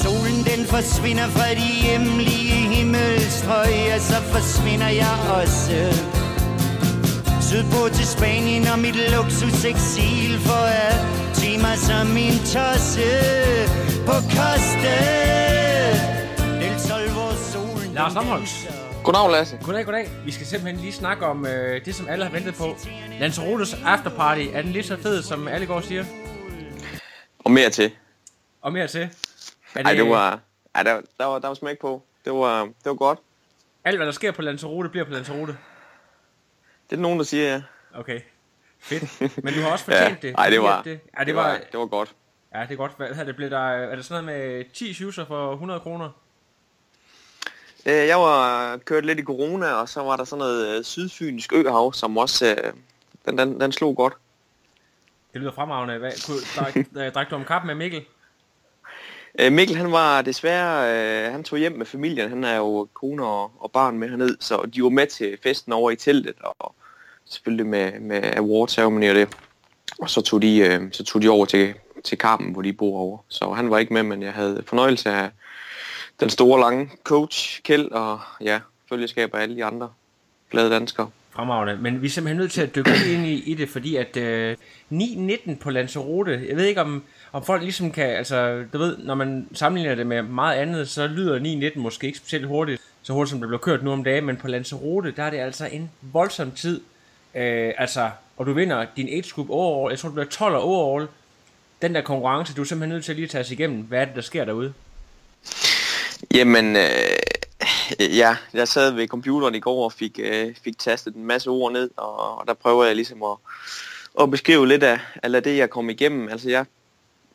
Solen den forsvinder fra de hjemlige himmelstrøg, så forsvinder jeg også. Sydpå til Spanien og mit luksus eksil for at mig som en tosse på koste. Del sol, hvor solen Lars lyser. Goddag, Lasse. Goddag, goddag. Vi skal simpelthen lige snakke om øh, det, som alle har ventet på. Lanzarotes afterparty. Er den lige så fed, som alle går siger? Og mere til. Og mere til. Er Ej, det var... Ej, der, der, var, der var smæk på. Det var, det var godt. Alt, hvad der sker på Lanzarote, bliver på Lanzarote. Det er nogen, der siger, ja. Okay. Fedt. Men du har også fortjent det. Ej, det var, Det, ja, det, var, det var godt. ja, det er godt. Hvad er det, blev der, er det sådan noget med 10 shoeser for 100 kroner? Øh, Jeg var kørt lidt i corona, og så var der sådan noget øh, sydfynisk øhav, som også... øh, Den, den, den slog godt. Det lyder fremragende. Hvad, kunne, drak, drak du om kap med Mikkel? Øh, Mikkel, han var desværre... øh, Han tog hjem med familien. Han er jo kone og, og barn med herned, så de var med til festen over i teltet, og selvfølgelig med, med award ceremony og det. Og så tog de, øh, så tog de over til, til Karpen, hvor de bor over. Så han var ikke med, men jeg havde fornøjelse af den store, lange coach, Kjeld, og ja, følgeskab af alle de andre glade danskere. Fremragende. Men vi er simpelthen nødt til at dykke ind i, i det, fordi at øh, 9-19 på Lanzarote, jeg ved ikke om, om folk ligesom kan, altså du ved, når man sammenligner det med meget andet, så lyder 9-19 måske ikke specielt hurtigt, så hurtigt som det bliver kørt nu om dagen, men på Lanzarote, der er det altså en voldsom tid, øh, altså, og du vinder din age group overall, jeg tror du bliver 12 overall, den der konkurrence, du er simpelthen nødt til lige at tage os igennem, hvad er det, der sker derude? Jamen, øh, Øh, ja, jeg sad ved computeren i går og fik, øh, fik tastet en masse ord ned, og, og der prøver jeg ligesom at, at beskrive lidt af, af det, jeg kom igennem. Altså, jeg,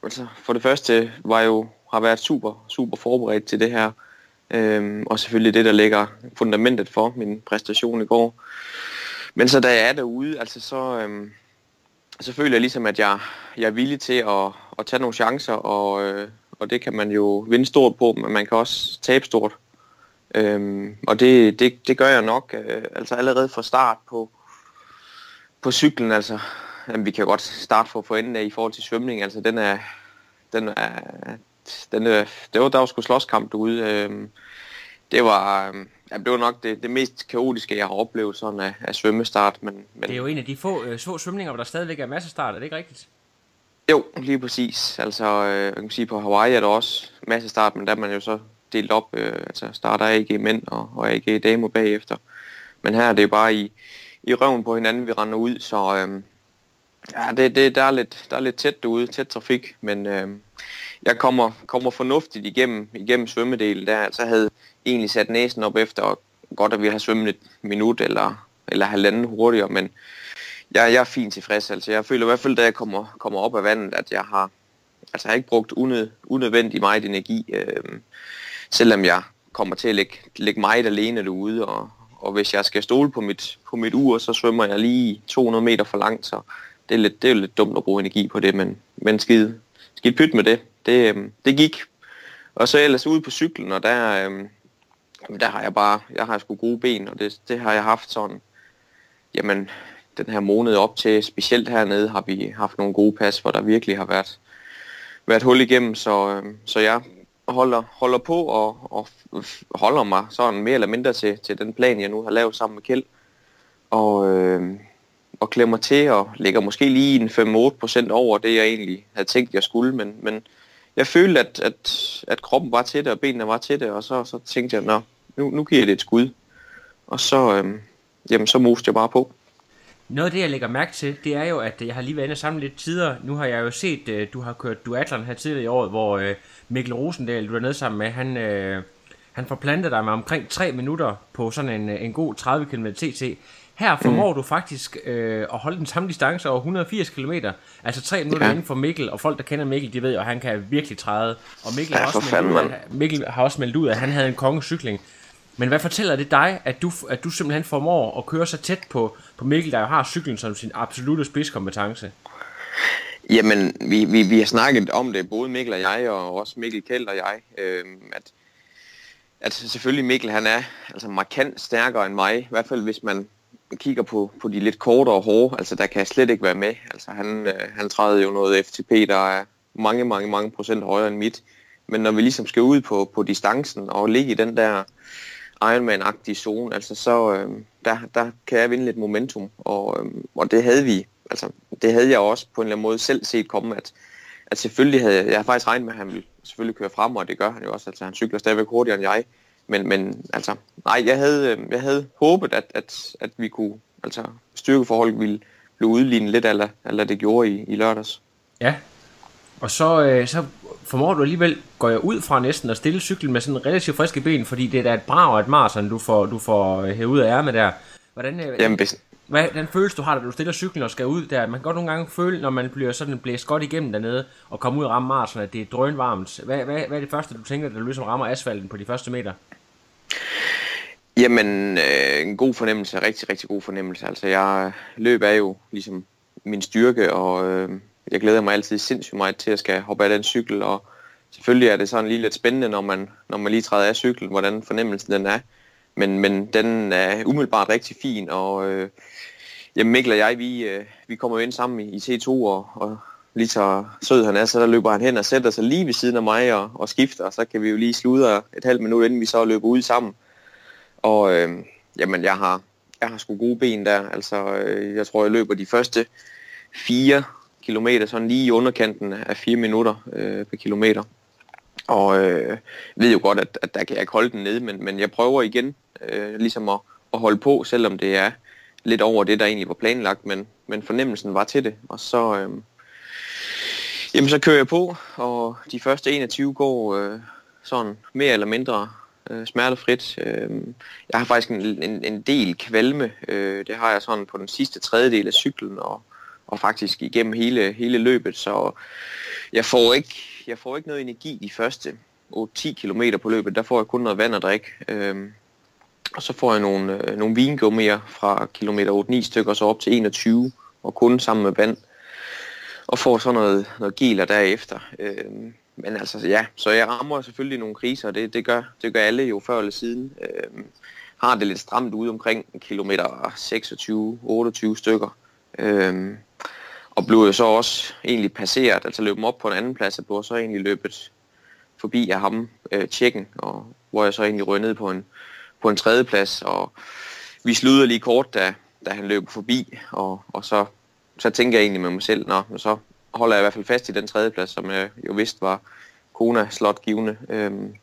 altså, for det første var jeg jo, har været super, super forberedt til det her, øhm, og selvfølgelig det, der ligger fundamentet for min præstation i går. Men så da jeg er derude, altså så, øhm, så føler jeg ligesom, at jeg, jeg er villig til at, at tage nogle chancer, og, øh, og det kan man jo vinde stort på, men man kan også tabe stort. Øhm, og det, det, det gør jeg nok, øh, altså allerede fra start på, på cyklen, altså, jamen, vi kan godt starte for, enden af i forhold til svømning, altså den er, den er, den er, det var, der var sgu slåskamp derude, øhm, det var, øhm, jamen, det var nok det, det mest kaotiske, jeg har oplevet sådan af, af svømmestart, men, men Det er jo en af de få øh, små svømninger, hvor der stadigvæk er masser start, er det ikke rigtigt? Jo, lige præcis. Altså, øh, jeg kan sige, på Hawaii er der også masse start, men der er man jo så delt op. Øh, altså, starter AG mænd og, og AG damer bagefter. Men her er det bare i, i røven på hinanden, vi render ud, så øh, ja, det, det, der, er lidt, der er lidt tæt derude, tæt trafik, men øh, jeg kommer, kommer fornuftigt igennem, igennem svømmedelen der. Altså, havde egentlig sat næsen op efter, og godt at vi har svømmet et minut eller, eller halvanden hurtigere, men jeg, jeg er fint tilfreds. Altså, jeg føler i hvert fald, da jeg kommer, kommer op af vandet, at jeg har, altså, jeg har ikke brugt unød, unødvendig meget energi, øh, selvom jeg kommer til at lægge, lægge meget alene derude, og, og hvis jeg skal stole på mit, på mit ur, så svømmer jeg lige 200 meter for langt, så det er, lidt, det er jo lidt dumt at bruge energi på det, men, men skide, skide pyt med det. Det, øhm, det gik. Og så ellers ude på cyklen, og der, øh, der har jeg bare, jeg har sgu gode ben, og det, det har jeg haft sådan, jamen, den her måned op til, specielt hernede, har vi haft nogle gode pas, hvor der virkelig har været, været hul igennem, så, øh, så jeg holder, holder på og, og holder mig sådan mere eller mindre til, til den plan, jeg nu har lavet sammen med Kjeld, og, øh, og klemmer til og ligger måske lige en 5-8% over det, jeg egentlig havde tænkt, jeg skulle, men, men jeg følte, at, at, at kroppen var til det, og benene var til det, og så, så tænkte jeg, nå, nu, nu giver jeg det et skud. Og så, øh, jamen, så moste jeg bare på. Noget af det, jeg lægger mærke til, det er jo, at jeg har lige været inde og samle lidt tider. Nu har jeg jo set, øh, du har kørt duatlon her tidligere i året, hvor øh, Mikkel Rosendal, du er nede sammen med, han, øh, han forplantede dig med omkring 3 minutter på sådan en, øh, en god 30 km TT. Her formår mm. du faktisk øh, at holde den samme distance over 180 km, altså 3 minutter ja. inden for Mikkel, og folk, der kender Mikkel, de ved jo, at han kan virkelig træde. Og Mikkel, ja, har, også fanden, ud, at, Mikkel har også meldt ud, at han havde en kongecykling. Men hvad fortæller det dig, at du, at du simpelthen formår at køre så tæt på, på Mikkel, der jo har cyklen som sin absolute spidskompetence? Jamen, vi, vi, vi har snakket om det, både Mikkel og jeg, og også Mikkel Kjeld og jeg, øh, at, at selvfølgelig Mikkel han er altså markant stærkere end mig, i hvert fald hvis man kigger på, på de lidt kortere hårde, altså der kan jeg slet ikke være med. Altså han, øh, han træder jo noget FTP, der er mange, mange, mange procent højere end mit. Men når vi ligesom skal ud på, på distancen og ligge i den der Ironman-agtige zone, altså så øh, der, der kan jeg vinde lidt momentum, og, øh, og det havde vi, altså det havde jeg også på en eller anden måde selv set komme, at, at selvfølgelig havde jeg, jeg har faktisk regnet med, at han ville selvfølgelig køre frem, og det gør han jo også, altså han cykler stadigvæk hurtigere end jeg, men, men altså, nej, jeg havde, øh, jeg havde håbet, at, at, at vi kunne, altså styrkeforholdet ville blive udlignet lidt, eller, eller det gjorde i, i lørdags. Ja, og så, øh, så formår du alligevel, går jeg ud fra næsten, at stille cyklen med sådan relativt friske ben, fordi det er da et brag og et maraton, du får, du får hævet ud af ærmet der. Hvordan, øh, Jamen hvad, den følelse, du har, da du stiller cyklen og skal ud der, man kan godt nogle gange føle, når man bliver sådan blæst godt igennem dernede, og kommer ud og rammer maraton, at det er drønvarmt. Hvad, hvad, hvad er det første, du tænker, da du ligesom rammer asfalten på de første meter? Jamen, øh, en god fornemmelse, rigtig, rigtig god fornemmelse. Altså, jeg løb er jo ligesom min styrke, og øh, jeg glæder mig altid sindssygt meget til at skal hoppe af den cykel, og selvfølgelig er det sådan lige lidt spændende, når man, når man lige træder af cyklen, hvordan fornemmelsen den er. Men, men den er umiddelbart rigtig fin, og øh, jamen Mikkel og jeg, vi, øh, vi kommer jo ind sammen i, i T2, og, og lige så sød han er, så der løber han hen og sætter sig lige ved siden af mig og, og skifter, og så kan vi jo lige sludre et halvt minut, inden vi så løber ud sammen. Og øh, jamen, jeg har, jeg har sgu gode ben der. Altså, øh, jeg tror, jeg løber de første fire kilometer, sådan lige i underkanten af fire minutter øh, per kilometer. Og øh, ved jo godt, at, at der kan jeg ikke holde den nede, men, men jeg prøver igen øh, ligesom at, at holde på, selvom det er lidt over det, der egentlig var planlagt, men, men fornemmelsen var til det. Og så, øh, jamen, så kører jeg på, og de første 21 går øh, sådan mere eller mindre øh, smertefrit. Øh, jeg har faktisk en, en, en del kvalme. Øh, det har jeg sådan på den sidste tredjedel af cyklen, og, og faktisk igennem hele, hele løbet, så jeg får ikke, jeg får ikke noget energi de første 8-10 km på løbet. Der får jeg kun noget vand at drikke. Øh, og så får jeg nogle, øh, nogle vingummier fra kilometer 8-9 stykker, så op til 21, og kun sammen med vand. Og får så noget, noget geler derefter. Øh, men altså, ja, så jeg rammer selvfølgelig nogle kriser, og det, det, gør, det gør alle jo før eller siden. Øh, har det lidt stramt ude omkring kilometer 26-28 stykker. Øh, og blev jo så også egentlig passeret, altså løb op på en anden plads, og blev så egentlig løbet forbi af ham, øh, tjekken, og hvor jeg så egentlig røg ned på en, på en tredje plads, og vi slutter lige kort, da, da han løb forbi, og, og så, så tænker jeg egentlig med mig selv, nå, men så holder jeg i hvert fald fast i den tredje plads, som jeg jo vidste var Kona slot givende. Øhm,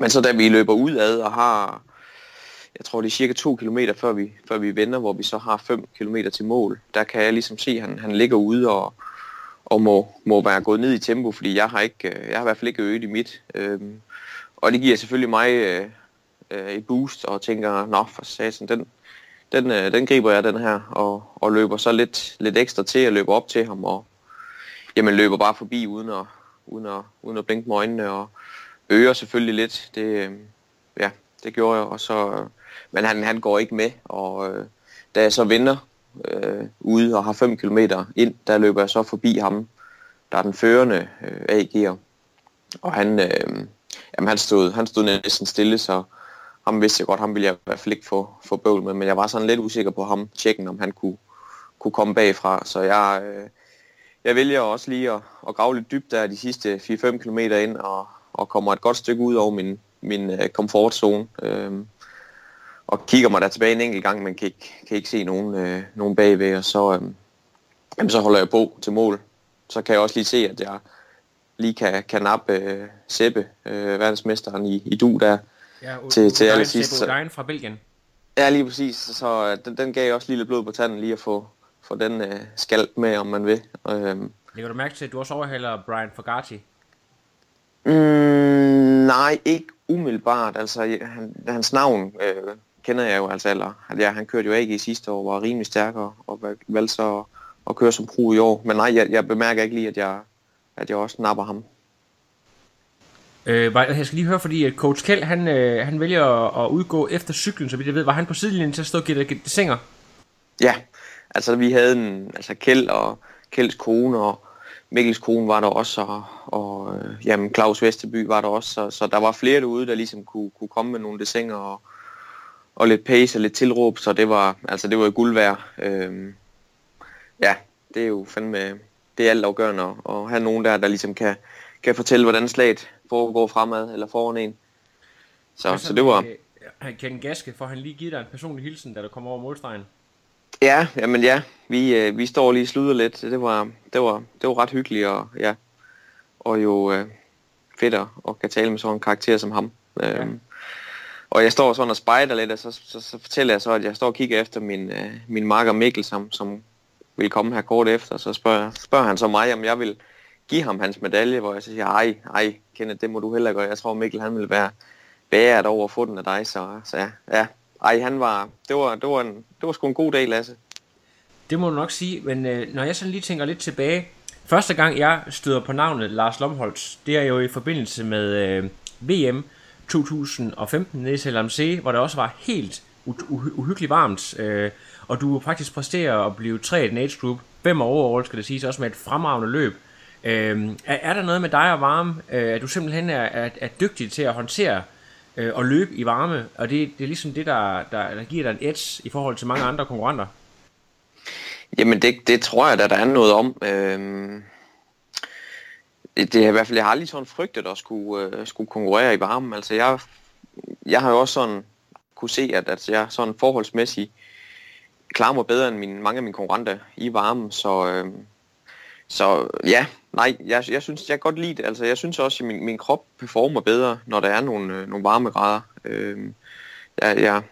men så da vi løber ud ad og har, jeg tror det er cirka 2 km før vi, før vi vender, hvor vi så har 5 km til mål, der kan jeg ligesom se, at han, han ligger ude og, og må, må være gået ned i tempo, fordi jeg har, ikke, øh, jeg har i hvert fald ikke øget i mit. Øhm, og det giver selvfølgelig mig øh, øh, et boost og tænker, nå for satan, den, den, øh, den griber jeg den her, og, og løber så lidt, lidt ekstra til at løbe op til ham, og, jamen løber bare forbi uden at, uden at, uden at blinke med øjnene, og øger selvfølgelig lidt. Det, øh, ja, det gjorde jeg, og så, øh, men han, han går ikke med, og øh, da jeg så vinder øh, ude og har 5 km ind, der løber jeg så forbi ham, der er den førende øh, AG'er, og han, øh, jamen, han, stod, han stod næsten stille, så ham vidste jeg godt, ham ville jeg i hvert fald ikke få, få bøvl med, men jeg var sådan lidt usikker på ham, tjekken, om han kunne, kunne komme bagfra, så jeg, øh, jeg vælger også lige at, at grave lidt dybt der de sidste 4-5 km ind, og, og kommer et godt stykke ud over min, min øh, komfortzone. Øh, og kigger mig der tilbage en enkelt gang, men kan ikke, kan ikke se nogen, øh, nogen bagved, og så, øh, jamen, så holder jeg på til mål. Så kan jeg også lige se, at jeg lige kan, kan nappe øh, Seppe, øh, verdensmesteren i, i du der, Ja, til, til allersidst. Seppe fra Belgien. Ja, lige præcis. Så øh, den, den gav også lige lidt blod på tanden lige at få, få den øh, skalp med, om man vil. Øhm, Lægger du mærke til, at du også overhaler Brian Fogarty? mm, nej, ikke umiddelbart. Altså, han, hans navn øh, kender jeg jo altså, eller ja, han kørte jo ikke i sidste år, var rimelig stærk og, og valgte så at, at køre som pro i år. Men nej, jeg, jeg bemærker ikke lige, at jeg, at jeg også napper ham. Øh, jeg skal lige høre, fordi øh, coach Kjeld, han, øh, han vælger at, at udgå efter cyklen, så vidt jeg ved. Var han på sidelinjen til at stå og give det Singer? Ja, altså vi havde en, altså Kjeld og Kjelds kone og Mikkels kone var der også, og, og øh, jamen, Claus Vesterby var der også, så, så der var flere derude, der ligesom kunne, kunne komme med nogle desinger og, og lidt pace og lidt tilråb, så det var, altså det var guld værd. Øhm, ja, det er jo fandme, det er alt afgørende at, at have nogen der, der ligesom kan, kan fortælle, hvordan slaget foregår fremad eller foran en. Så, altså, så det var... Han kan gaske, for han lige givet dig en personlig hilsen, da du kommer over målstregen. Ja, jamen ja, vi, øh, vi står lige og sluder lidt. Det var, det var, det var ret hyggeligt, og ja, og jo øh, fedt at kan tale med sådan en karakter som ham. Ja. Øhm, og jeg står sådan og spejder lidt, og så, så, så fortæller jeg så, at jeg står og kigger efter min, øh, min marker Mikkel, som, som vil komme her kort efter. Så spørger, spørger han så mig, om jeg vil give ham hans medalje, hvor jeg så siger, ej, ej, Kenneth, det må du heller gøre. Jeg tror, Mikkel han vil være bæret over at få den af dig. Så, så ja, ja, ej, han var, det var, det var, en, det var sgu en god dag, Lasse. Det må du nok sige, men øh, når jeg sådan lige tænker lidt tilbage, første gang jeg støder på navnet Lars Lomholtz, det er jo i forbindelse med øh, VM 2015 nede i LMC, hvor det også var helt uh- uhyggeligt varmt, øh, og du faktisk præsterer at blive 3 i den age group, 5 overall skal det siges, også med et fremragende løb. Øh, er, er der noget med dig og varme, øh, at du simpelthen er, er, er dygtig til at håndtere øh, og løbe i varme, og det, det er ligesom det, der, der, der giver dig en edge i forhold til mange andre konkurrenter. Jamen det, det tror jeg, at der er noget om. Øhm, det er i hvert fald, jeg har aldrig sådan frygtet at skulle, øh, skulle konkurrere i varmen. Altså jeg, jeg har jo også sådan kunne se, at, at jeg sådan forholdsmæssigt klarer mig bedre end mine, mange af mine konkurrenter i varmen, så, øh, så ja, nej, jeg, jeg synes, jeg kan godt lide det. Altså, jeg synes også, at min, min krop performer bedre, når der er nogle, øh, nogle varmegrader. Øh, jeg, jeg,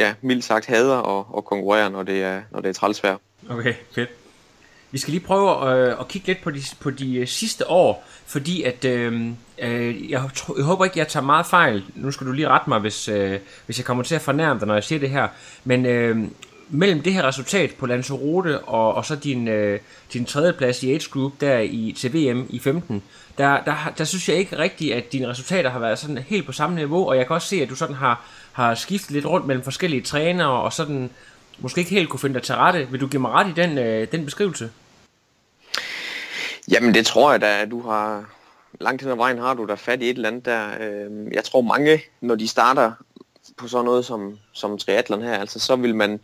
ja, mildt sagt hader og, og konkurrere, når det er, når det er trælsvær. Okay, fedt. Vi skal lige prøve øh, at kigge lidt på de, på de øh, sidste år, fordi at øh, øh, jeg, jeg håber ikke, jeg tager meget fejl. Nu skal du lige rette mig, hvis, øh, hvis jeg kommer til at fornærme dig, når jeg siger det her. Men øh, mellem det her resultat på Lanzarote og, og så din, øh, din tredjeplads i Age Group der i til VM i 15, der, der, der synes jeg ikke rigtigt, at dine resultater har været sådan helt på samme niveau, og jeg kan også se, at du sådan har, har skiftet lidt rundt mellem forskellige trænere, og sådan måske ikke helt kunne finde dig til rette. Vil du give mig ret i den, øh, den beskrivelse? Jamen det tror jeg da, at du har langt hen ad vejen har du da fat i et eller andet der. Øh, jeg tror mange, når de starter på sådan noget som, som triathlon her, altså så vil man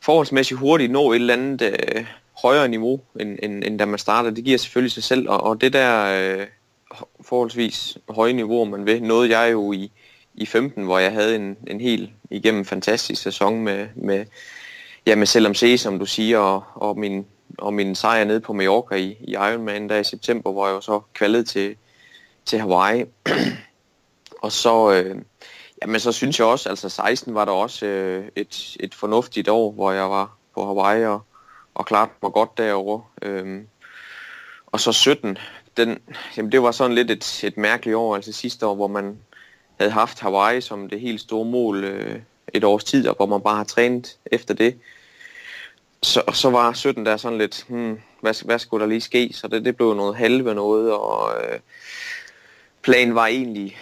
forholdsmæssigt hurtigt nå et eller andet øh, højere niveau, end, end, end da man starter. Det giver selvfølgelig sig selv, og, og det der øh, forholdsvis høje niveau, man vil, nåede jeg jo i, i 15, hvor jeg havde en, en helt igennem fantastisk sæson med, med, ja, med selvom se, som du siger, og, og, min, og min sejr nede på Mallorca i, i Ironman der i september, hvor jeg jo så kvalede til, til Hawaii. og så, øh, jamen, så synes jeg også, altså 16 var der også øh, et, et fornuftigt år, hvor jeg var på Hawaii og, og klart mig godt derovre. Øhm, og så 17, den, jamen det var sådan lidt et, et mærkeligt år, altså sidste år, hvor man havde haft Hawaii som det helt store mål øh, et års tid, og hvor man bare har trænet efter det. Så, så var 17 der sådan lidt, hmm, hvad, hvad skulle der lige ske? Så det, det blev noget halve noget, og øh, planen var egentlig,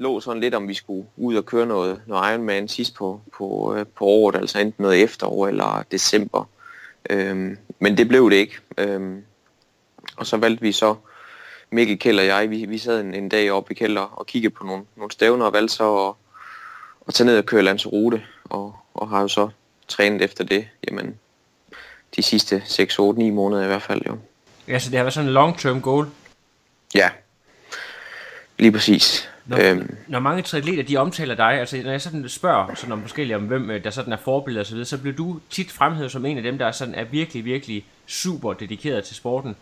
lå sådan lidt, om vi skulle ud og køre noget, noget Ironman sidst på, på, øh, på året, altså enten noget efterår eller december. Øhm, men det blev det ikke. Øhm, og så valgte vi så Mikkel Kjeld og jeg, vi, vi sad en, en dag oppe i Kjeld og kiggede på nogle, nogle stævner og valgte så at, at tage ned og køre Lanzarote, og, og har jo så trænet efter det, jamen, de sidste 6, 8, 9 måneder i hvert fald jo. Ja, så det har været sådan en long-term goal? Ja, lige præcis. Når, øhm, når mange triatleter, de omtaler dig, altså når jeg sådan spørger sådan om forskellige om hvem øh, der sådan er forbilleder og så så bliver du tit fremhævet som en af dem, der sådan er virkelig, virkelig super dedikeret til sporten.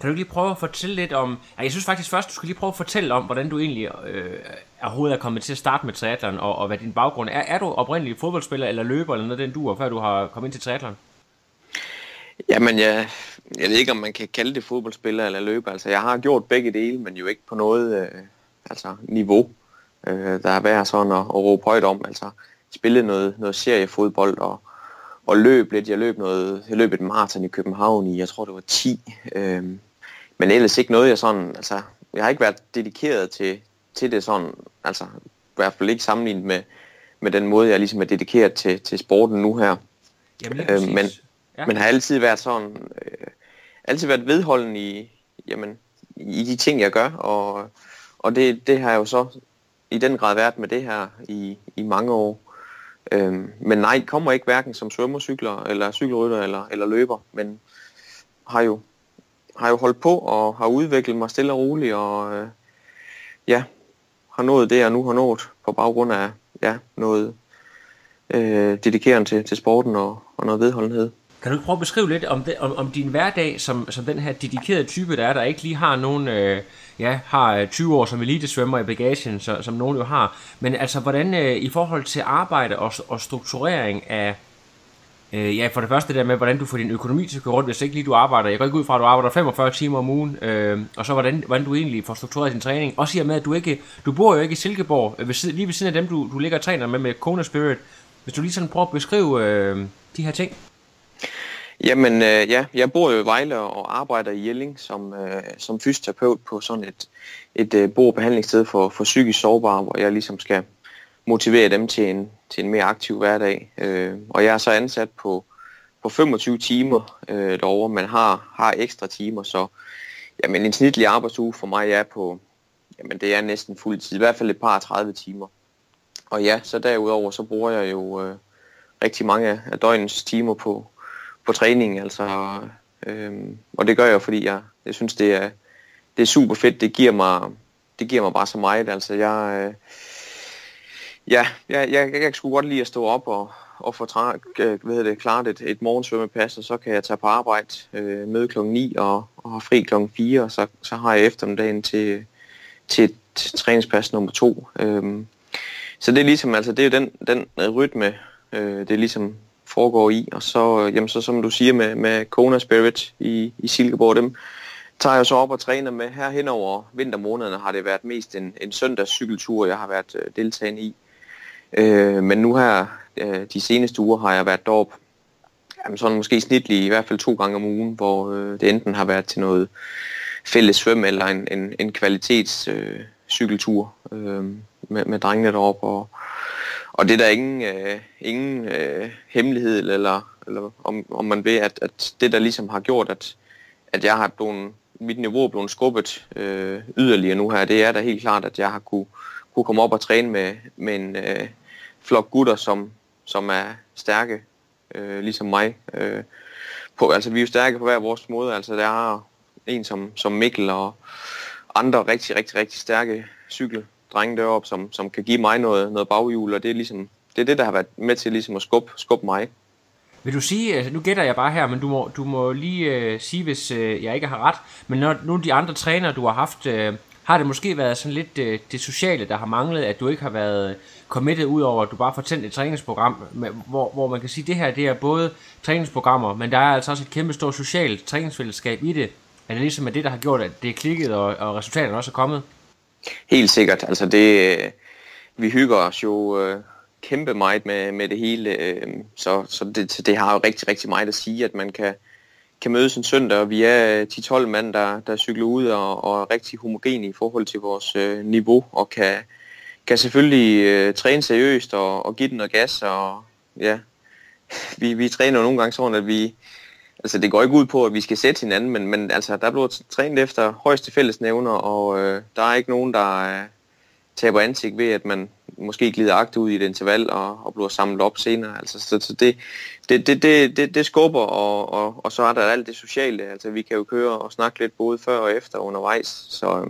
Kan du lige prøve at fortælle lidt om... Ja, jeg synes faktisk først, du skal lige prøve at fortælle om, hvordan du egentlig øh, er overhovedet er kommet til at starte med triathlon, og, og hvad din baggrund er. Er du oprindelig fodboldspiller eller løber, eller noget den du før du har kommet ind til triathlon? Jamen, jeg, jeg ved ikke, om man kan kalde det fodboldspiller eller løber. Altså, jeg har gjort begge dele, men jo ikke på noget øh, altså, niveau, øh, der er værd sådan at, at råbe højt om. Altså, spillet noget, noget seriefodbold og, og løb lidt. Jeg løb, noget, jeg løb et maraton i København i, jeg tror det var 10. Øhm, men ellers ikke noget, jeg sådan, altså, jeg har ikke været dedikeret til, til det sådan, altså i hvert fald ikke sammenlignet med, med den måde, jeg ligesom er dedikeret til, til sporten nu her. Jamen, Øh, men, Ja. men har altid været sådan, øh, altid været vedholden i, jamen, i de ting, jeg gør, og, og det, det har jeg jo så i den grad været med det her i, i mange år. Øhm, men nej, kommer ikke hverken som svømmercykler, eller cykelrytter, eller, eller løber, men har jo, har jo holdt på og har udviklet mig stille og roligt, og øh, ja, har nået det, jeg nu har nået på baggrund af ja, noget øh, dedikeret til, til sporten og, og noget vedholdenhed. Kan du ikke prøve at beskrive lidt om, det, om, om din hverdag som, som den her dedikerede type, der er, der ikke lige har nogen, øh, ja, har øh, 20 år som elitesvømmer i bagagen, så, som nogen jo har. Men altså, hvordan øh, i forhold til arbejde og, og strukturering af, øh, ja, for det første der med, hvordan du får din økonomi til at gå rundt, hvis ikke lige du arbejder. Jeg går ikke ud fra, at du arbejder 45 timer om ugen, øh, og så hvordan, hvordan du egentlig får struktureret din træning. Også i og med, at du ikke, du bor jo ikke i Silkeborg, øh, ved, siden- lige ved siden af dem, du, du ligger og træner med, med Kona Spirit. Hvis du lige sådan prøver at beskrive øh, de her ting. Jamen øh, ja, jeg bor jo i Vejle og arbejder i Jelling som, øh, som fysioterapeut på sådan et, et øh, bordbehandlingssted for, for psykisk sårbare, hvor jeg ligesom skal motivere dem til en, til en mere aktiv hverdag. Øh, og jeg er så ansat på, på 25 timer øh, derovre, man har, har ekstra timer, så jamen, en snitlig arbejdsuge for mig er på, jamen det er næsten fuld tid, i hvert fald et par 30 timer. Og ja, så derudover så bruger jeg jo øh, rigtig mange af døgnens timer på, på træning, altså, øhm, og det gør jeg, fordi jeg, jeg synes, det er, det er super fedt. Det giver mig, det giver mig bare så meget. Altså, jeg, øh, ja, jeg, jeg, jeg jeg skulle godt lide at stå op og, og få tra- øh, hvad hedder det, klart et, et morgensvømmepas, og så kan jeg tage på arbejde, øh, møde klokken 9 og, og have fri klokken 4, og så, så har jeg eftermiddagen til, til et træningspas nummer to. Øhm, så det er ligesom, altså det er jo den, den rytme, øh, det ligesom foregår i, og så, øh, jamen, så som du siger med, med Kona Spirit i, i Silkeborg, dem tager jeg så op og træner med. Her hen over vintermånederne har det været mest en, en søndagscykeltur, jeg har været øh, deltagende i. Øh, men nu her, øh, de seneste uger, har jeg været derop jamen, sådan måske snitlig i hvert fald to gange om ugen, hvor øh, det enten har været til noget fælles svøm eller en, en, en kvalitets øh, cykeltur øh, med, med drengene deroppe. Og, og det er der ingen, øh, ingen øh, hemmelighed, eller, eller om, om man ved, at, at det der ligesom har gjort, at, at jeg har blevet, mit niveau er blevet skubbet øh, yderligere nu her, det er da helt klart, at jeg har kunne, kunne komme op og træne med, med en øh, flok gutter, som, som er stærke, øh, ligesom mig. Øh, på, altså vi er jo stærke på hver vores måde, altså der er en som, som Mikkel og andre rigtig, rigtig, rigtig stærke drenge deroppe, som, som kan give mig noget, noget baghjul, og det er ligesom, det er det, der har været med til ligesom at skubbe, skubbe mig. Vil du sige, altså, nu gætter jeg bare her, men du må, du må lige øh, sige, hvis øh, jeg ikke har ret, men når nogle af de andre trænere, du har haft, øh, har det måske været sådan lidt øh, det sociale, der har manglet, at du ikke har været committed ud over, at du bare får tændt et træningsprogram, med, hvor, hvor man kan sige, at det her det er både træningsprogrammer, men der er altså også et kæmpe stort socialt træningsfællesskab i det. Er det ligesom det, der har gjort, at det er klikket, og, og resultaterne også er kommet? Helt sikkert. Altså det, øh, vi hygger os jo øh, kæmpe meget med, med det hele, øh, så, så det, det har jo rigtig, rigtig meget at sige, at man kan, kan mødes en søndag, og vi er øh, 10-12 mand, der, der cykler ud og, og er rigtig homogene i forhold til vores øh, niveau, og kan, kan selvfølgelig øh, træne seriøst og, og give den noget gas, og ja, vi, vi træner jo nogle gange sådan, at vi, altså det går ikke ud på, at vi skal sætte hinanden, men, men altså der bliver trænet efter højeste fællesnævner, og øh, der er ikke nogen, der øh, taber ansigt ved, at man måske glider agt ud i et interval og, og bliver samlet op senere. Altså, så, så det, det, det, det, det, det skubber, og, og, og så er der alt det sociale. Altså vi kan jo køre og snakke lidt både før og efter undervejs, så øh,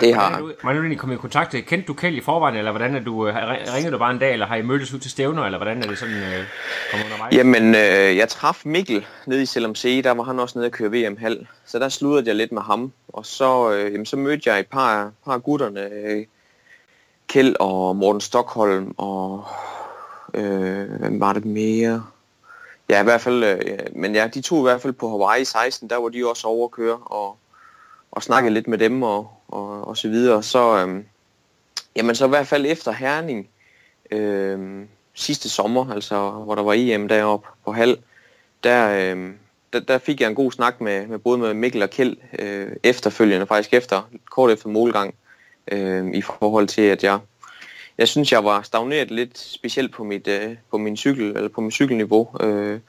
det har... Hvordan er du, hvordan er du egentlig kommet i kontakt? Kendte du Kjeld i forvejen, eller hvordan er du, øh, ringede du bare en dag, eller har I mødtes ud til stævner, eller hvordan er det sådan øh, kommet undervejs? Jamen, øh, jeg traf Mikkel nede i CLMC, der var han også nede at køre VM-hal. Så der sludrede jeg lidt med ham. Og så, øh, jamen, så mødte jeg et par, par af gutterne. Øh, Kjeld og Morten Stockholm og... Øh, hvem var det mere? Ja, i hvert fald... Øh, men ja, de to i hvert fald på Hawaii 16, der var de også over at køre og, og snakkede lidt med dem og, og, og så videre. Så, øhm, jamen, så i hvert fald efter Herning... øhm, sidste sommer, altså hvor der var EM deroppe på halv, der, øhm, der, der fik jeg en god snak med, med både med Mikkel og Kjeld øh, efterfølgende, faktisk efter, kort efter målgang, øh, i forhold til, at jeg, jeg synes, jeg var stagneret lidt, specielt på, mit, øh, på min cykel, eller på min cykelniveau. Øh,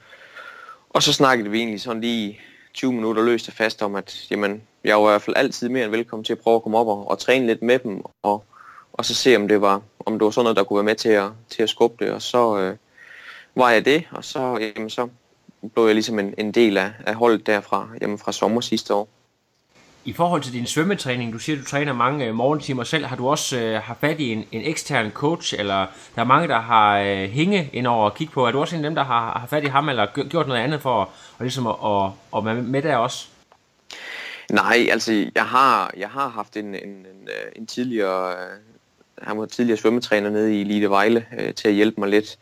og så snakkede vi egentlig sådan lige 20 minutter løst og fast om, at jamen, jeg var i hvert fald altid mere end velkommen til at prøve at komme op og, og træne lidt med dem, og, og så se, om det var, om det var sådan noget, der kunne være med til at, til at skubbe det. Og så øh, var jeg det, og så, jamen, så blev jeg ligesom en, en del af, af holdet derfra, jamen, fra sommer sidste år. I forhold til din svømmetræning, du siger, du træner mange øh, morgentimer selv. Har du også øh, haft fat i en, en ekstern coach, eller der er mange, der har øh, hænge ind over at kigge på. Er du også en af dem, der har, har fat i ham, eller gjort noget andet for at, ligesom at, at, at være med der også? Nej, altså jeg har, jeg har haft en, en, en, øh, en tidligere, øh, han var tidligere svømmetræner nede i Elite Vejle øh, til at hjælpe mig lidt.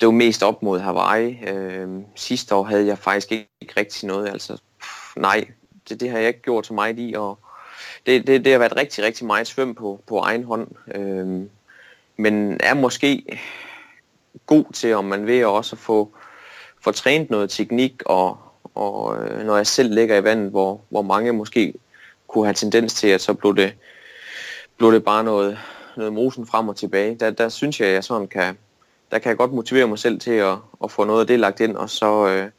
Det var mest op mod Hawaii. Øh, sidste år havde jeg faktisk ikke, ikke rigtig noget. Altså, pff, nej, det, det har jeg ikke gjort så meget i. Og det, det, det har været rigtig, rigtig meget svøm på, på egen hånd. Øh, men er måske god til, om man vil også at få, få trænet noget teknik og, og øh, når jeg selv ligger i vandet, hvor, hvor mange måske kunne have tendens til, at så blev det, blev det bare noget, noget mosen frem og tilbage. Der, der synes jeg, at jeg sådan kan, der kan jeg godt motivere mig selv til at, at få noget af det lagt ind, og så, øh,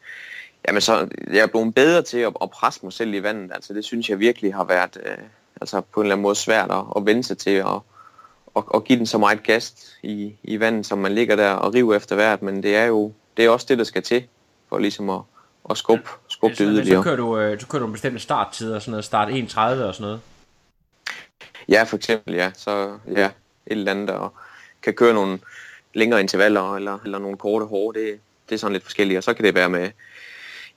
jamen så jeg er blevet bedre til at, at presse mig selv i vandet. Altså det synes jeg virkelig har været øh, altså på en eller anden måde svært at, at vende sig til at, at, at give den så meget gas i, i vandet, som man ligger der og river efter hvert, men det er jo det er også det, der skal til for ligesom at, at skubbe, skubbe det yderligere. Så kører du, øh, du kører du bestemte starttider, sådan noget, start 1.30 og sådan noget? Ja, for eksempel, ja. Så ja, et eller andet, der kan køre nogle længere intervaller, eller, eller nogle korte hårde, det, det er sådan lidt forskelligt. Og så kan det være med,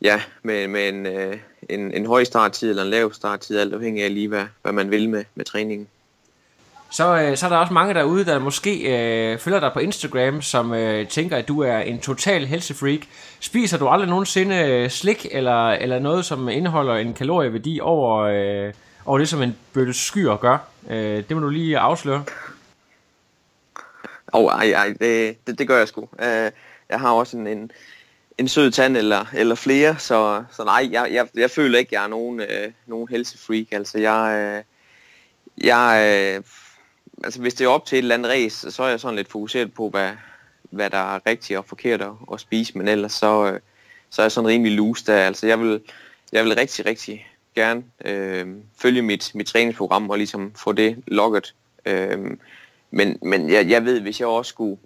ja, med, med en, øh, en, en høj starttid eller en lav starttid, alt afhængig af lige, hvad, hvad man vil med, med træningen så, øh, så er der også mange derude, der måske øh, følger dig på Instagram, som øh, tænker, at du er en total helsefreak. Spiser du aldrig nogensinde øh, slik eller, eller noget, som indeholder en kalorieværdi over, øh, over det, som en bøtte skyer gør? Øh, det må du lige afsløre. Åh, oh, ej, ej, det, det, det gør jeg sgu. Uh, jeg har også en, en, en sød tand eller, eller flere, så, så nej, jeg, jeg, jeg føler ikke, jeg er nogen, øh, nogen helsefreak. Altså, jeg, øh, jeg, øh, altså hvis det er op til et eller andet race, så er jeg sådan lidt fokuseret på, hvad, hvad der er rigtigt og forkert at, at spise, men ellers så, øh, så er jeg sådan rimelig loose der. Altså jeg vil, jeg vil rigtig, rigtig gerne øh, følge mit, mit træningsprogram og ligesom få det logget. Øh, men men jeg, jeg ved, hvis jeg også skulle,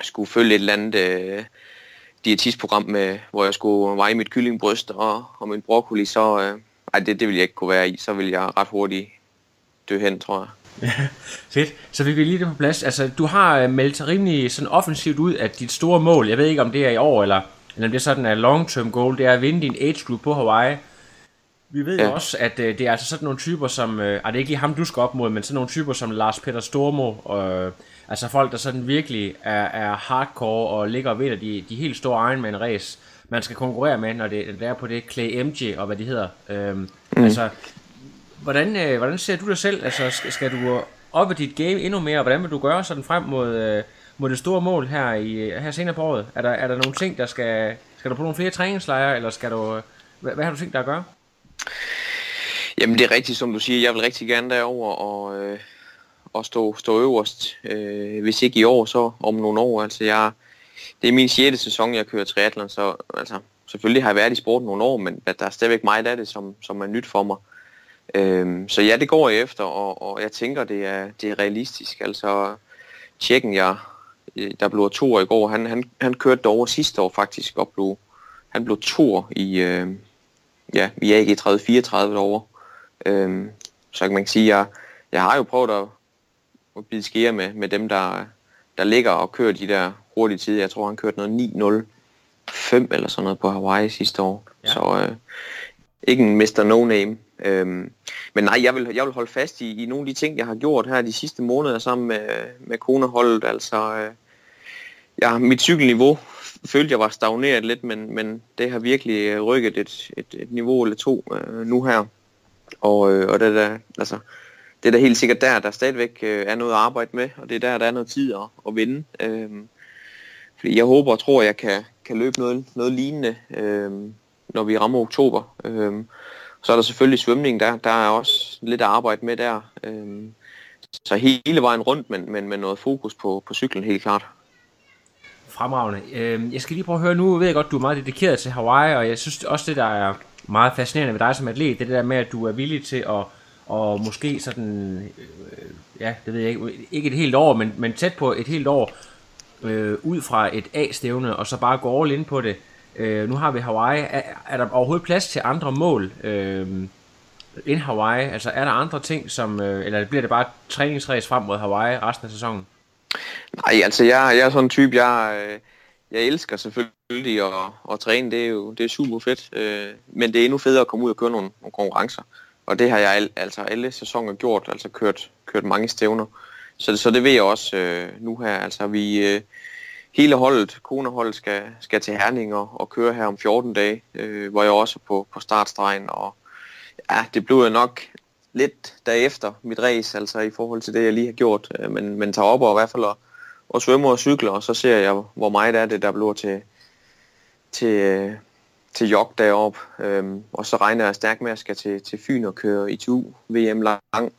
skulle følge et eller andet øh, diætistprogram, med, hvor jeg skulle veje mit kyllingbryst og, og min broccoli, så øh, ej, det, det vil jeg ikke kunne være i. Så vil jeg ret hurtigt dø hen, tror jeg. Fedt. Så vi vil lige det på plads. Altså, du har øh, meldt rimelig sådan offensivt ud, at dit store mål, jeg ved ikke om det er i år, eller, eller om det er sådan en long-term goal, det er at vinde din age group på Hawaii. Vi ved ja. jo også, at øh, det er altså sådan nogle typer som, øh, er det ikke lige ham, du skal op mod, men sådan nogle typer som Lars Peter Stormo, øh, altså folk, der sådan virkelig er, er hardcore og ligger ved de, de helt store Ironman race, man skal konkurrere med, når det, det er på det, Clay MJ og hvad det hedder. Øh, mm. Altså, Hvordan, øh, hvordan ser du dig selv? Altså, skal, skal du op i dit game endnu mere, og hvordan vil du gøre sådan frem mod, øh, mod det store mål her, i, her senere på året? Er der, er der nogle ting, der skal... Skal du på nogle flere træningslejre, eller skal du... Øh, hvad, hvad har du tænkt dig at gøre? Jamen det er rigtigt, som du siger. Jeg vil rigtig gerne derover og, øh, og stå, stå øverst. Øh, hvis ikke i år, så om nogle år. Altså jeg, det er min 6. sæson, jeg kører triathlon, så altså, selvfølgelig har jeg været i sporten nogle år, men der er stadigvæk meget af det, som, som er nyt for mig. Øhm, så ja, det går jeg efter, og, og jeg tænker, det er, det er realistisk. Altså, tjekken, jeg, der blev to år i går, han, han, han kørte over sidste år faktisk, og blev, han blev to i, øh, ja, i AG 30-34 år. Øhm, så kan man sige, jeg, jeg har jo prøvet at, at bide skære med, med dem, der, der ligger og kører de der hurtige tider. Jeg tror, han kørte noget 9.05 eller sådan noget på Hawaii sidste år. Ja. Så øh, ikke en Mr. No Name. Øhm, men nej, jeg vil, jeg vil holde fast i, i nogle af de ting, jeg har gjort her de sidste måneder sammen med, med koneholdet. Altså, øh, ja, mit cykelniveau følte jeg var stagneret lidt, men, men det har virkelig øh, rykket et, et, et niveau eller to øh, nu her. Og, øh, og det der, altså, det er da helt sikkert der, der stadigvæk øh, er noget at arbejde med, og det er der, der er noget tid at, at vinde. Øh, fordi jeg håber og tror, at jeg kan, kan løbe noget, noget lignende, øh, når vi rammer oktober. Øh, så er der selvfølgelig svømning, der, der er også lidt at arbejde med der. Øh, så hele vejen rundt, men, men med noget fokus på, på cyklen helt klart. Fremragende. Øh, jeg skal lige prøve at høre, nu ved jeg godt, du er meget dedikeret til Hawaii, og jeg synes også, det der er meget fascinerende ved dig som atlet, det er det der med, at du er villig til at og måske sådan, øh, ja, det ved jeg ikke, ikke et helt år, men, men tæt på et helt år, øh, ud fra et A-stævne, og så bare gå all ind på det. Øh, nu har vi Hawaii. Er, er der overhovedet plads til andre mål øh, end Hawaii? Altså er der andre ting, som, øh, eller bliver det bare træningsræs frem mod Hawaii resten af sæsonen? Nej, altså jeg, jeg er sådan en type, jeg, øh, jeg elsker selvfølgelig at, at træne, det er jo det er super fedt, øh, men det er endnu federe at komme ud og køre nogle, nogle konkurrencer. Og det har jeg al, altså alle sæsoner gjort, altså kørt, kørt mange stævner. Så, så det ved jeg også øh, nu her. Altså vi, øh, hele holdet, koneholdet, skal, skal til Herning og, og køre her om 14 dage, øh, hvor jeg også er på, på startstregen. Og ja, det blev jeg nok lidt derefter mit race, altså i forhold til det, jeg lige har gjort. Øh, men, men tager op og i hvert fald og, og svømmer og cykler, og så ser jeg, hvor meget er det, der bliver til, til, øh, til jog deroppe. Øhm, og så regner jeg stærkt med, at jeg skal til, til Fyn og køre ITU VM lang.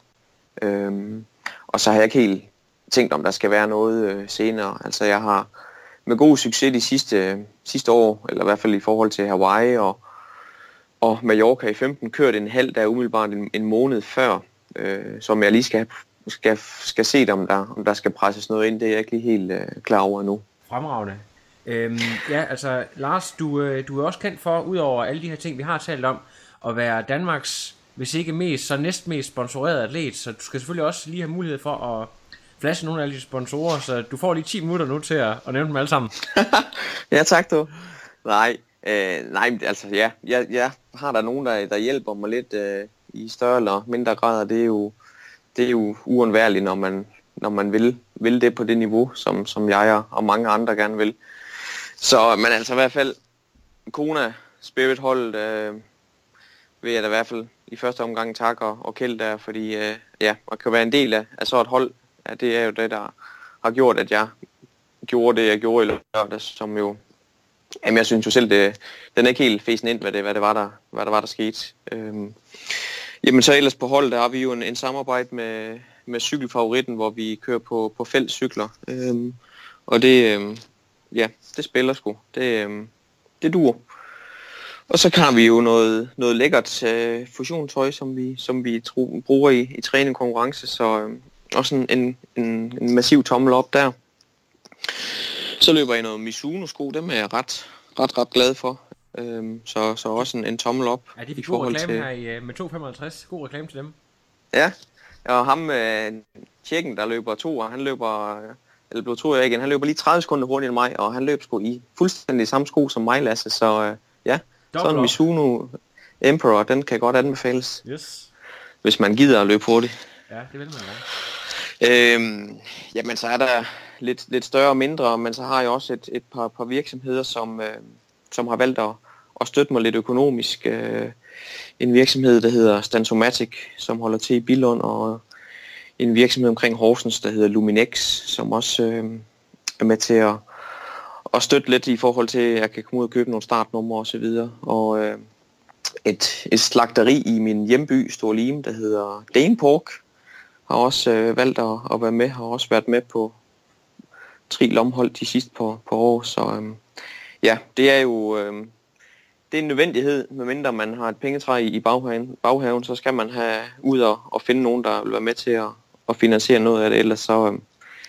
Øhm, og så har jeg ikke helt tænkt, om der skal være noget øh, senere. Altså jeg har med god succes de sidste, øh, sidste år, eller i hvert fald i forhold til Hawaii og, og Mallorca i 15, kørt en halv dag umiddelbart en, en måned før, øh, som jeg lige skal, skal, skal se, om der, om der skal presses noget ind. Det er jeg ikke lige helt øh, klar over nu. Fremragende. Øhm, ja, altså Lars, du, øh, du er også kendt for, udover alle de her ting, vi har talt om, at være Danmarks, hvis ikke mest, så næstmest sponsoreret atlet, så du skal selvfølgelig også lige have mulighed for at flashe nogle af de sponsorer, så du får lige 10 minutter nu til at, at nævne dem alle sammen. ja, tak du. Nej, øh, nej, altså ja, jeg, jeg har der nogen, der, der hjælper mig lidt øh, i større eller mindre grad, det er jo, det er jo uundværligt, når man, når man vil, vil det på det niveau, som, som jeg og mange andre gerne vil. Så, men altså i hvert fald, Kona Spirit holdet øh, vil jeg da i hvert fald i første omgang takke og, og kælde der, fordi øh, ja, man kan være en del af, af så et hold. Ja, det er jo det, der har gjort, at jeg gjorde det, jeg gjorde i lørdag, som jo, jamen jeg synes jo selv, det, den er ikke helt fæsen ind, hvad det, hvad det var, der, hvad der var, der skete. Øhm, jamen så ellers på hold, der har vi jo en, en samarbejde med, med cykelfavoritten, hvor vi kører på, på fældcykler. Øhm, og det, øhm, ja, det spiller sgu. Det, øh, det dur. Og så kan vi jo noget, noget lækkert øh, fusionstøj, som vi, som vi tro, bruger i, i træning konkurrence, så øh, også en, en, en, en massiv tommel op der. Så løber jeg noget Mizuno-sko, dem er jeg ret, ret, ret glad for. Øhm, så, så også en, en tommel op. Ja, det er god reklame til... her i, øh, med 2,55. God reklame til dem. Ja, og ham, øh, tjekken, der løber to, og han løber øh, eller blev to jeg igen. Han løber lige 30 sekunder hurtigere end mig, og han løb sgu i fuldstændig samme sko som mig, Lasse. Så øh, ja, så en Mizuno Emperor, den kan godt anbefales. Yes. Hvis man gider at løbe hurtigt. Ja, det vil man godt. Øhm, jamen, så er der lidt, lidt større og mindre, men så har jeg også et, et par, par virksomheder, som, øh, som har valgt at, at støtte mig lidt økonomisk. Øh, en virksomhed, der hedder Stansomatic, som holder til i Billund, og en virksomhed omkring Horsens, der hedder Luminex, som også øh, er med til at, at støtte lidt i forhold til, at jeg kan komme ud og købe nogle startnumre og så videre. Og øh, et, et slagteri i min hjemby, Storlim, der hedder Danepork, har også øh, valgt at, at være med, har også været med på Tri Lomhold de sidste par, par år. Så øh, ja, det er jo... Øh, det er en nødvendighed, medmindre man har et pengetræ i baghaven, baghaven så skal man have ud og, og finde nogen, der vil være med til at, at finansiere noget af det, ellers så, øhm,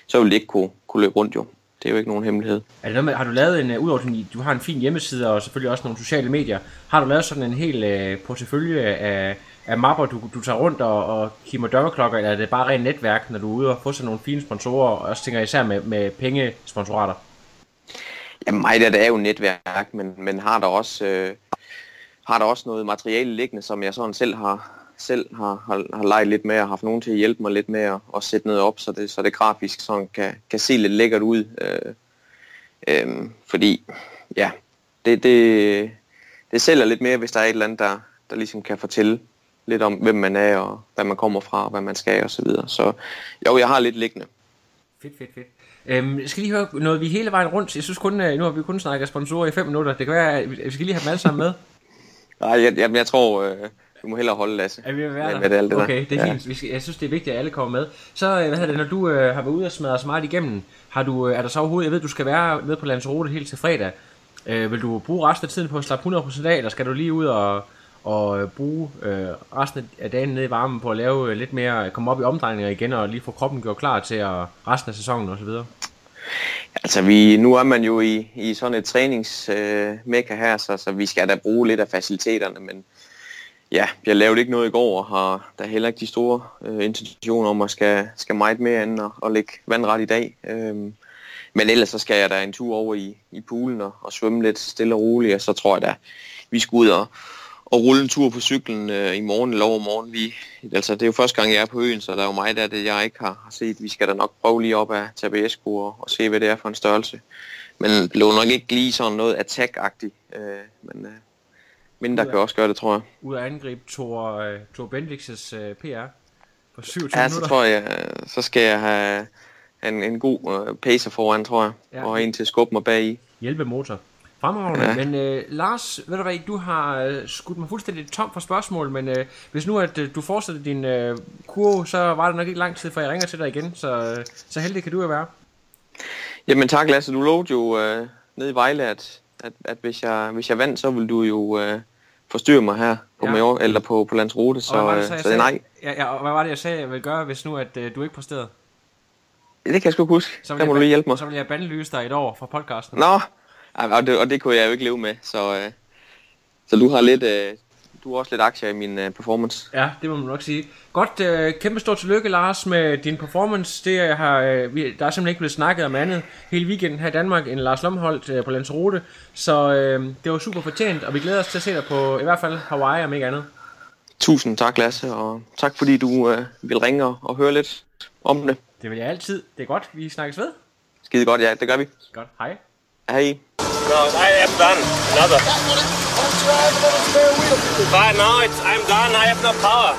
så vil det ikke kunne, kunne løbe rundt jo. Det er jo ikke nogen hemmelighed. Er det noget med, har du lavet en, uh, udover du har en fin hjemmeside og selvfølgelig også nogle sociale medier, har du lavet sådan en hel uh, portefølje af, af mapper, du, du tager rundt og, og kigger dørklokker, eller er det bare rent netværk, når du er ude og få sådan nogle fine sponsorer, og også tænker især med, med pengesponsorater? Ja, mig der, det er jo netværk, men, men har der også øh, har der også noget materiale liggende, som jeg sådan selv har, selv har, har, har leget lidt med og haft nogen til at hjælpe mig lidt med at, at sætte noget op, så det, så det grafisk sådan kan, kan se lidt lækkert ud. Øh, øh, fordi, ja, det, det, det sælger lidt mere, hvis der er et eller andet, der, der ligesom kan fortælle, lidt om, hvem man er, og hvad man kommer fra, og hvad man skal, og så videre. Så jo, jeg har lidt liggende. Fedt, fedt, fedt. Øhm, jeg skal lige høre noget, vi hele vejen rundt. Jeg synes kun, øh, nu har vi kun snakket sponsorer i 5 minutter. Det kan være, at vi skal lige have dem alle sammen med. Nej, jeg, jeg, jeg tror, øh, vi må hellere holde, Lasse. Er vi ved med, med det, alt det okay, der. det er fint. Vi skal, jeg synes, det er vigtigt, at alle kommer med. Så, øh, hvad hedder det, når du øh, har været ude og smadre så meget igennem, har du, øh, er der så overhovedet, jeg ved, du skal være med på Lanzarote helt til fredag. Øh, vil du bruge resten af tiden på at slappe 100% af, eller skal du lige ud og, og øh, bruge øh, resten af dagen nede i varmen på at lave lidt mere, komme op i omdrejninger igen, og lige få kroppen gjort klar til at, resten af sæsonen og så videre? Altså, vi, nu er man jo i, i sådan et træningsmekka øh, her, så, så vi skal da bruge lidt af faciliteterne, men ja, jeg lavede ikke noget i går, og har der heller ikke de store øh, intentioner om at skal, skal meget mere end at, at lægge vandret i dag. Øhm, men ellers så skal jeg da en tur over i, i poolen og, og svømme lidt stille og roligt, og så tror jeg da, vi skal ud og, og rulle en tur på cyklen øh, i morgen eller overmorgen. Vi, altså, det er jo første gang, jeg er på øen, så der er jo meget af det, jeg ikke har, har set. Vi skal da nok prøve lige op af Tabasco og, og se, hvad det er for en størrelse. Men det lå nok ikke lige sådan noget attack-agtigt, øh, men øh, mindre kan også gøre det, tror jeg. Ud at angribe Thor, øh, Thor Bendix' øh, PR på 27 Ja, så minutter. tror jeg, øh, så skal jeg have en, en god pacer foran, tror jeg, Ja. og en til at skubbe mig bag i. hjælpemotor. Fremragende. Ja. Men øh, Lars, ved du hvad, du har skudt mig fuldstændig tom for spørgsmål, men øh, hvis nu at øh, du fortsætter din øh, kurve, så var det nok ikke lang tid, før jeg ringer til dig igen, så, øh, så heldig kan du jo være. Jamen tak Lasse, du lovede jo øh, nede i Vejle, at, at, at hvis, jeg, hvis jeg vandt, så vil du jo øh, forstyrre mig her på Ja. Major, eller på, på Landsrute, så, og det, øh, så, så, så nej, sagde, ja, ja, og hvad var det, jeg sagde, jeg ville gøre, hvis nu at øh, du ikke præsterede? det kan jeg sgu ikke huske. Så Der må jeg, du lige hjælpe mig. Så vil jeg bandelyse dig et år fra podcasten. Nå, og det, og det kunne jeg jo ikke leve med, så, øh, så du har lidt, øh, du har også lidt aktier i min øh, performance. Ja, det må man nok sige. Godt, øh, kæmpe stort tillykke, Lars, med din performance. Det jeg har, øh, vi, der er simpelthen ikke blevet snakket om andet hele weekenden her i Danmark end Lars Lomholdt øh, på Lanzarote. Så øh, det var super fortjent, og vi glæder os til at se dig på i hvert fald Hawaii, om ikke andet. Tusind tak Lasse, og tak fordi du øh, vil ringe og, og høre lidt om det. Det vil jeg altid. Det er godt, vi snakkes ved. Skide godt, ja, det gør vi. Godt, hej. Hej. No, I am done. Another. But now it's, I'm done. I have no power.